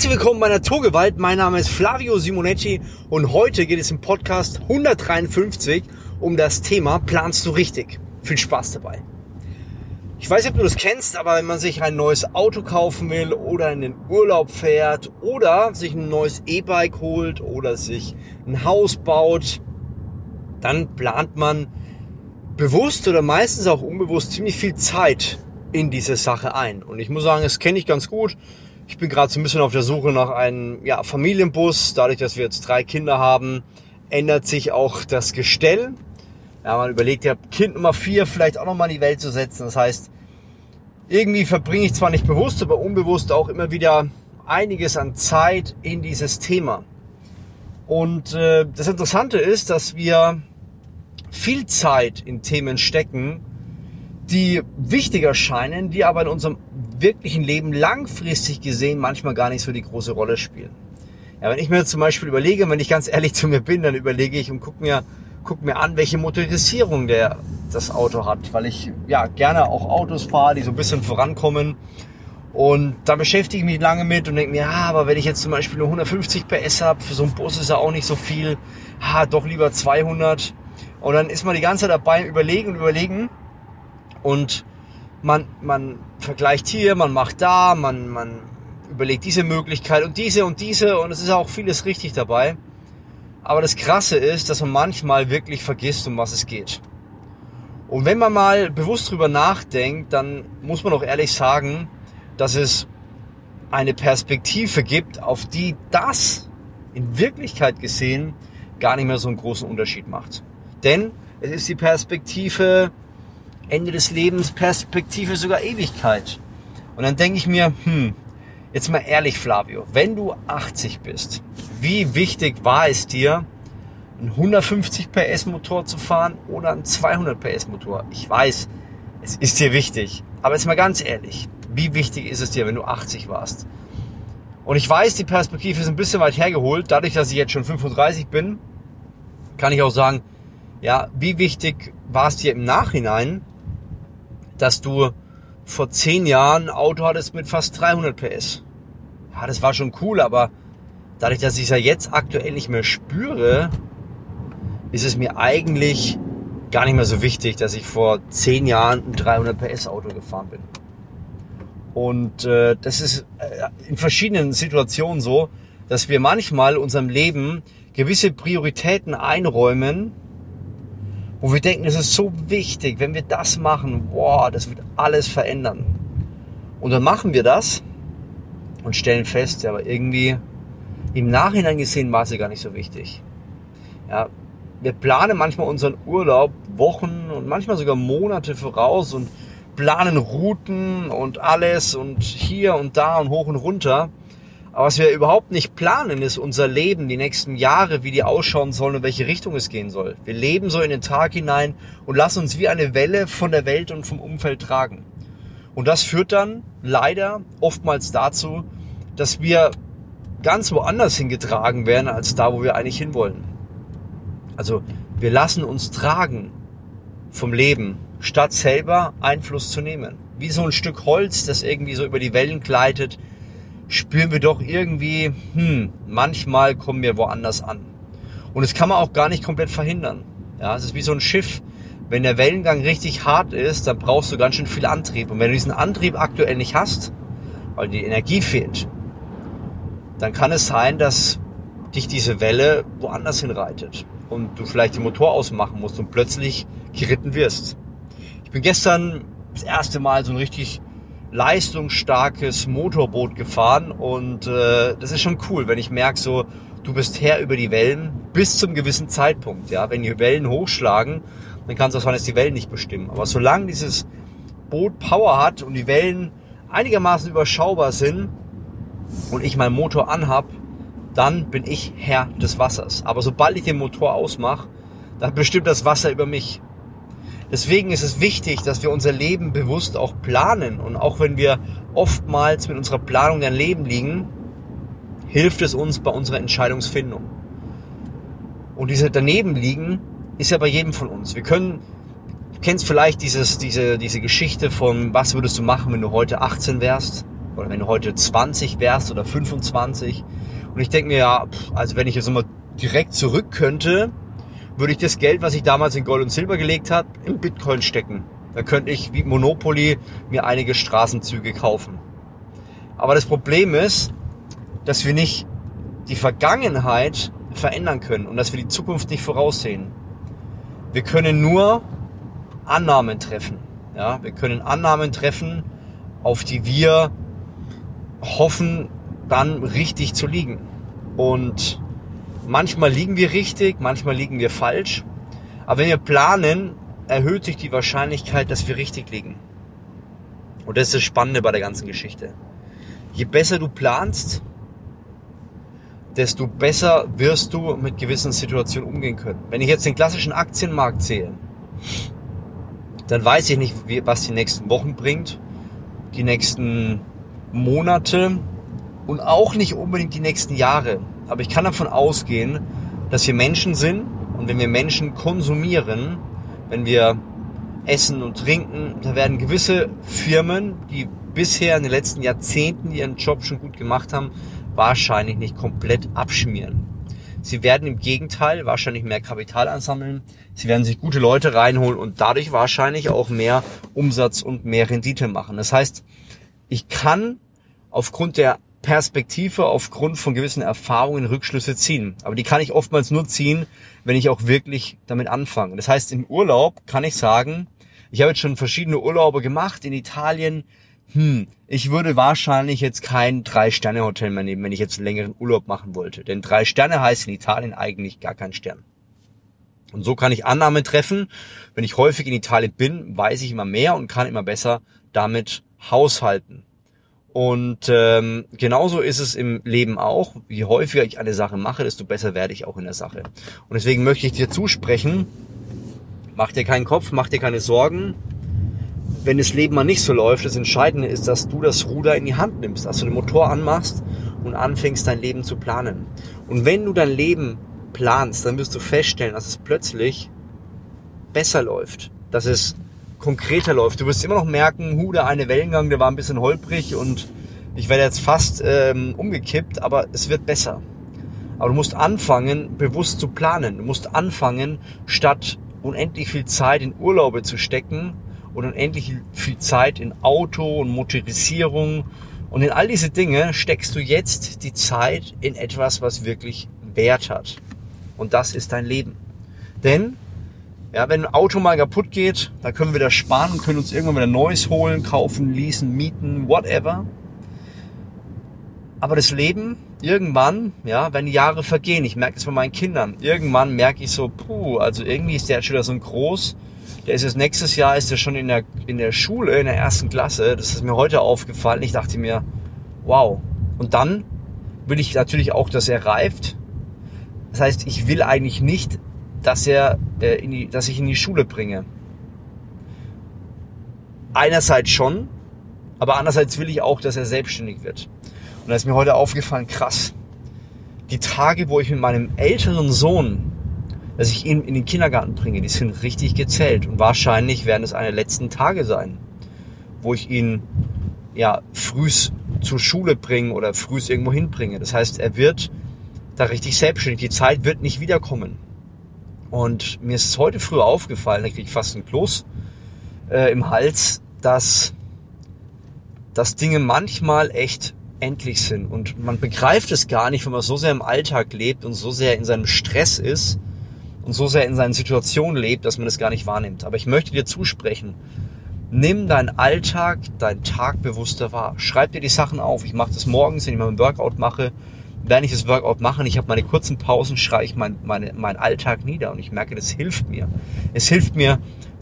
Herzlich willkommen bei Naturgewalt. Mein Name ist Flavio Simonetti und heute geht es im Podcast 153 um das Thema Planst du richtig? Viel Spaß dabei. Ich weiß nicht, ob du das kennst, aber wenn man sich ein neues Auto kaufen will oder in den Urlaub fährt oder sich ein neues E-Bike holt oder sich ein Haus baut, dann plant man bewusst oder meistens auch unbewusst ziemlich viel Zeit in diese Sache ein. Und ich muss sagen, das kenne ich ganz gut. Ich bin gerade so ein bisschen auf der Suche nach einem ja, Familienbus. Dadurch, dass wir jetzt drei Kinder haben, ändert sich auch das Gestell. Ja, man überlegt ja, Kind Nummer vier vielleicht auch nochmal in die Welt zu setzen. Das heißt, irgendwie verbringe ich zwar nicht bewusst, aber unbewusst auch immer wieder einiges an Zeit in dieses Thema. Und äh, das Interessante ist, dass wir viel Zeit in Themen stecken, die wichtiger scheinen, die aber in unserem wirklichen Leben langfristig gesehen manchmal gar nicht so die große Rolle spielen. Ja, wenn ich mir zum Beispiel überlege, wenn ich ganz ehrlich zu mir bin, dann überlege ich und gucke mir, guck mir an, welche Motorisierung der das Auto hat, weil ich ja gerne auch Autos fahre, die so ein bisschen vorankommen. Und da beschäftige ich mich lange mit und denke mir, ja, aber wenn ich jetzt zum Beispiel nur 150 PS habe, für so einen Bus ist ja auch nicht so viel, ha, doch lieber 200. Und dann ist man die ganze Zeit dabei überlegen und überlegen und man, man vergleicht hier, man macht da, man, man überlegt diese Möglichkeit und diese und diese und es ist auch vieles richtig dabei. Aber das Krasse ist, dass man manchmal wirklich vergisst, um was es geht. Und wenn man mal bewusst drüber nachdenkt, dann muss man auch ehrlich sagen, dass es eine Perspektive gibt, auf die das in Wirklichkeit gesehen gar nicht mehr so einen großen Unterschied macht. Denn es ist die Perspektive Ende des Lebens, Perspektive sogar Ewigkeit. Und dann denke ich mir, hm, jetzt mal ehrlich, Flavio, wenn du 80 bist, wie wichtig war es dir, einen 150 PS Motor zu fahren oder einen 200 PS Motor? Ich weiß, es ist dir wichtig. Aber jetzt mal ganz ehrlich, wie wichtig ist es dir, wenn du 80 warst? Und ich weiß, die Perspektive ist ein bisschen weit hergeholt. Dadurch, dass ich jetzt schon 35 bin, kann ich auch sagen, ja, wie wichtig war es dir im Nachhinein, dass du vor zehn Jahren ein Auto hattest mit fast 300 PS. Ja, das war schon cool, aber dadurch, dass ich es ja jetzt aktuell nicht mehr spüre, ist es mir eigentlich gar nicht mehr so wichtig, dass ich vor zehn Jahren ein 300 PS Auto gefahren bin. Und äh, das ist äh, in verschiedenen Situationen so, dass wir manchmal unserem Leben gewisse Prioritäten einräumen, wo wir denken, es ist so wichtig, wenn wir das machen, boah, das wird alles verändern. Und dann machen wir das und stellen fest, ja, aber irgendwie im Nachhinein gesehen war es ja gar nicht so wichtig. Ja, wir planen manchmal unseren Urlaub Wochen und manchmal sogar Monate voraus und planen Routen und alles und hier und da und hoch und runter. Aber was wir überhaupt nicht planen, ist unser Leben, die nächsten Jahre, wie die ausschauen sollen und welche Richtung es gehen soll. Wir leben so in den Tag hinein und lassen uns wie eine Welle von der Welt und vom Umfeld tragen. Und das führt dann leider oftmals dazu, dass wir ganz woanders hingetragen werden, als da, wo wir eigentlich hinwollen. Also wir lassen uns tragen vom Leben, statt selber Einfluss zu nehmen. Wie so ein Stück Holz, das irgendwie so über die Wellen gleitet, spüren wir doch irgendwie, hm, manchmal kommen wir woanders an. Und das kann man auch gar nicht komplett verhindern. Ja, es ist wie so ein Schiff. Wenn der Wellengang richtig hart ist, dann brauchst du ganz schön viel Antrieb. Und wenn du diesen Antrieb aktuell nicht hast, weil die Energie fehlt, dann kann es sein, dass dich diese Welle woanders hinreitet und du vielleicht den Motor ausmachen musst und plötzlich geritten wirst. Ich bin gestern das erste Mal so ein richtig leistungsstarkes Motorboot gefahren und äh, das ist schon cool, wenn ich merke so, du bist Herr über die Wellen bis zum gewissen Zeitpunkt. Ja, wenn die Wellen hochschlagen, dann kannst du sagen, dass die Wellen nicht bestimmen. Aber solange dieses Boot Power hat und die Wellen einigermaßen überschaubar sind und ich meinen Motor anhab, dann bin ich Herr des Wassers. Aber sobald ich den Motor ausmache, dann bestimmt das Wasser über mich. Deswegen ist es wichtig, dass wir unser Leben bewusst auch planen. Und auch wenn wir oftmals mit unserer Planung dein Leben liegen, hilft es uns bei unserer Entscheidungsfindung. Und diese daneben liegen ist ja bei jedem von uns. Wir können, du kennst vielleicht dieses, diese, diese Geschichte von, was würdest du machen, wenn du heute 18 wärst? oder wenn du heute 20 wärst oder 25. Und ich denke mir, ja, also wenn ich jetzt nochmal direkt zurück könnte, würde ich das Geld, was ich damals in Gold und Silber gelegt habe, in Bitcoin stecken. Da könnte ich wie Monopoly mir einige Straßenzüge kaufen. Aber das Problem ist, dass wir nicht die Vergangenheit verändern können und dass wir die Zukunft nicht voraussehen. Wir können nur Annahmen treffen. Ja, wir können Annahmen treffen, auf die wir hoffen, dann richtig zu liegen. Und manchmal liegen wir richtig, manchmal liegen wir falsch. Aber wenn wir planen, erhöht sich die Wahrscheinlichkeit, dass wir richtig liegen. Und das ist das Spannende bei der ganzen Geschichte. Je besser du planst, desto besser wirst du mit gewissen Situationen umgehen können. Wenn ich jetzt den klassischen Aktienmarkt sehe, dann weiß ich nicht, was die nächsten Wochen bringt, die nächsten Monate und auch nicht unbedingt die nächsten Jahre. Aber ich kann davon ausgehen, dass wir Menschen sind und wenn wir Menschen konsumieren, wenn wir essen und trinken, da werden gewisse Firmen, die bisher in den letzten Jahrzehnten ihren Job schon gut gemacht haben, wahrscheinlich nicht komplett abschmieren. Sie werden im Gegenteil wahrscheinlich mehr Kapital ansammeln. Sie werden sich gute Leute reinholen und dadurch wahrscheinlich auch mehr Umsatz und mehr Rendite machen. Das heißt, ich kann aufgrund der Perspektive, aufgrund von gewissen Erfahrungen Rückschlüsse ziehen. Aber die kann ich oftmals nur ziehen, wenn ich auch wirklich damit anfange. Das heißt, im Urlaub kann ich sagen, ich habe jetzt schon verschiedene Urlaube gemacht in Italien, hm, ich würde wahrscheinlich jetzt kein Drei-Sterne-Hotel mehr nehmen, wenn ich jetzt einen längeren Urlaub machen wollte. Denn drei Sterne heißt in Italien eigentlich gar kein Stern. Und so kann ich Annahmen treffen. Wenn ich häufig in Italien bin, weiß ich immer mehr und kann immer besser damit haushalten. Und ähm, genauso ist es im Leben auch. Je häufiger ich eine Sache mache, desto besser werde ich auch in der Sache. Und deswegen möchte ich dir zusprechen, mach dir keinen Kopf, mach dir keine Sorgen wenn das Leben mal nicht so läuft, das Entscheidende ist, dass du das Ruder in die Hand nimmst, dass du den Motor anmachst und anfängst, dein Leben zu planen. Und wenn du dein Leben planst, dann wirst du feststellen, dass es plötzlich besser läuft, dass es konkreter läuft. Du wirst immer noch merken, hu, der eine Wellengang, der war ein bisschen holprig und ich werde jetzt fast ähm, umgekippt, aber es wird besser. Aber du musst anfangen, bewusst zu planen. Du musst anfangen, statt unendlich viel Zeit in Urlaube zu stecken, und unendlich viel Zeit in Auto und Motorisierung und in all diese Dinge steckst du jetzt die Zeit in etwas, was wirklich Wert hat. Und das ist dein Leben. Denn, ja, wenn ein Auto mal kaputt geht, dann können wir das sparen und können uns irgendwann wieder Neues holen, kaufen, leasen, mieten, whatever. Aber das Leben, irgendwann, ja, wenn die Jahre vergehen, ich merke es bei meinen Kindern, irgendwann merke ich so, puh, also irgendwie ist der wieder so groß, der ist jetzt nächstes Jahr ist er schon in der, in der Schule, in der ersten Klasse. Das ist mir heute aufgefallen. Ich dachte mir, wow. Und dann will ich natürlich auch, dass er reift. Das heißt, ich will eigentlich nicht, dass er, äh, in die, dass ich ihn in die Schule bringe. Einerseits schon, aber andererseits will ich auch, dass er selbstständig wird. Und da ist mir heute aufgefallen, krass. Die Tage, wo ich mit meinem älteren Sohn dass ich ihn in den Kindergarten bringe, die sind richtig gezählt. Und wahrscheinlich werden es eine letzten Tage sein, wo ich ihn ja frühs zur Schule bringe oder frühs irgendwo hinbringe. Das heißt, er wird da richtig selbstständig. Die Zeit wird nicht wiederkommen. Und mir ist es heute früh aufgefallen, da kriege ich fast einen Kloß äh, im Hals, dass, dass Dinge manchmal echt endlich sind. Und man begreift es gar nicht, wenn man so sehr im Alltag lebt und so sehr in seinem Stress ist, und so sehr in seinen Situationen lebt, dass man das gar nicht wahrnimmt. Aber ich möchte dir zusprechen, nimm deinen Alltag, deinen Tag bewusster wahr. Schreib dir die Sachen auf. Ich mache das morgens, wenn ich mal ein Workout mache. Wenn ich das Workout mache ich habe meine kurzen Pausen, schreibe ich mein, meine, meinen Alltag nieder und ich merke, das hilft mir. Es hilft mir,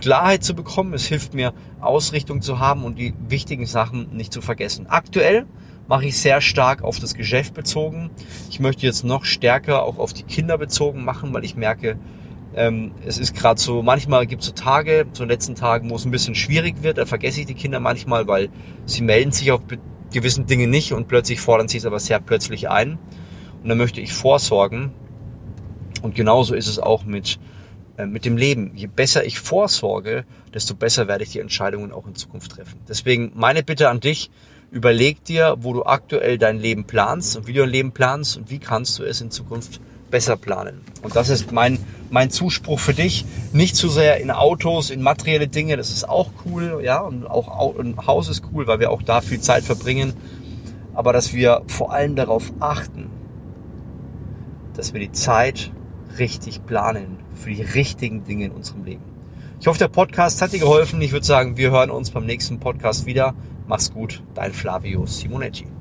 Klarheit zu bekommen, es hilft mir, Ausrichtung zu haben und die wichtigen Sachen nicht zu vergessen. Aktuell mache ich sehr stark auf das Geschäft bezogen. Ich möchte jetzt noch stärker auch auf die Kinder bezogen machen, weil ich merke, ähm, es ist gerade so, manchmal gibt es so Tage, so letzten Tagen, wo es ein bisschen schwierig wird. Da vergesse ich die Kinder manchmal, weil sie melden sich auf gewissen Dinge nicht und plötzlich fordern sie es aber sehr plötzlich ein. Und da möchte ich vorsorgen. Und genauso ist es auch mit, äh, mit dem Leben. Je besser ich vorsorge, desto besser werde ich die Entscheidungen auch in Zukunft treffen. Deswegen meine Bitte an dich, Überleg dir, wo du aktuell dein Leben planst und wie du dein Leben planst und wie kannst du es in Zukunft besser planen. Und das ist mein, mein Zuspruch für dich. Nicht zu sehr in Autos, in materielle Dinge, das ist auch cool, ja, und auch ein Haus ist cool, weil wir auch da viel Zeit verbringen. Aber dass wir vor allem darauf achten, dass wir die Zeit richtig planen für die richtigen Dinge in unserem Leben. Ich hoffe, der Podcast hat dir geholfen. Ich würde sagen, wir hören uns beim nächsten Podcast wieder. Mach's gut, dein Flavio Simonetti.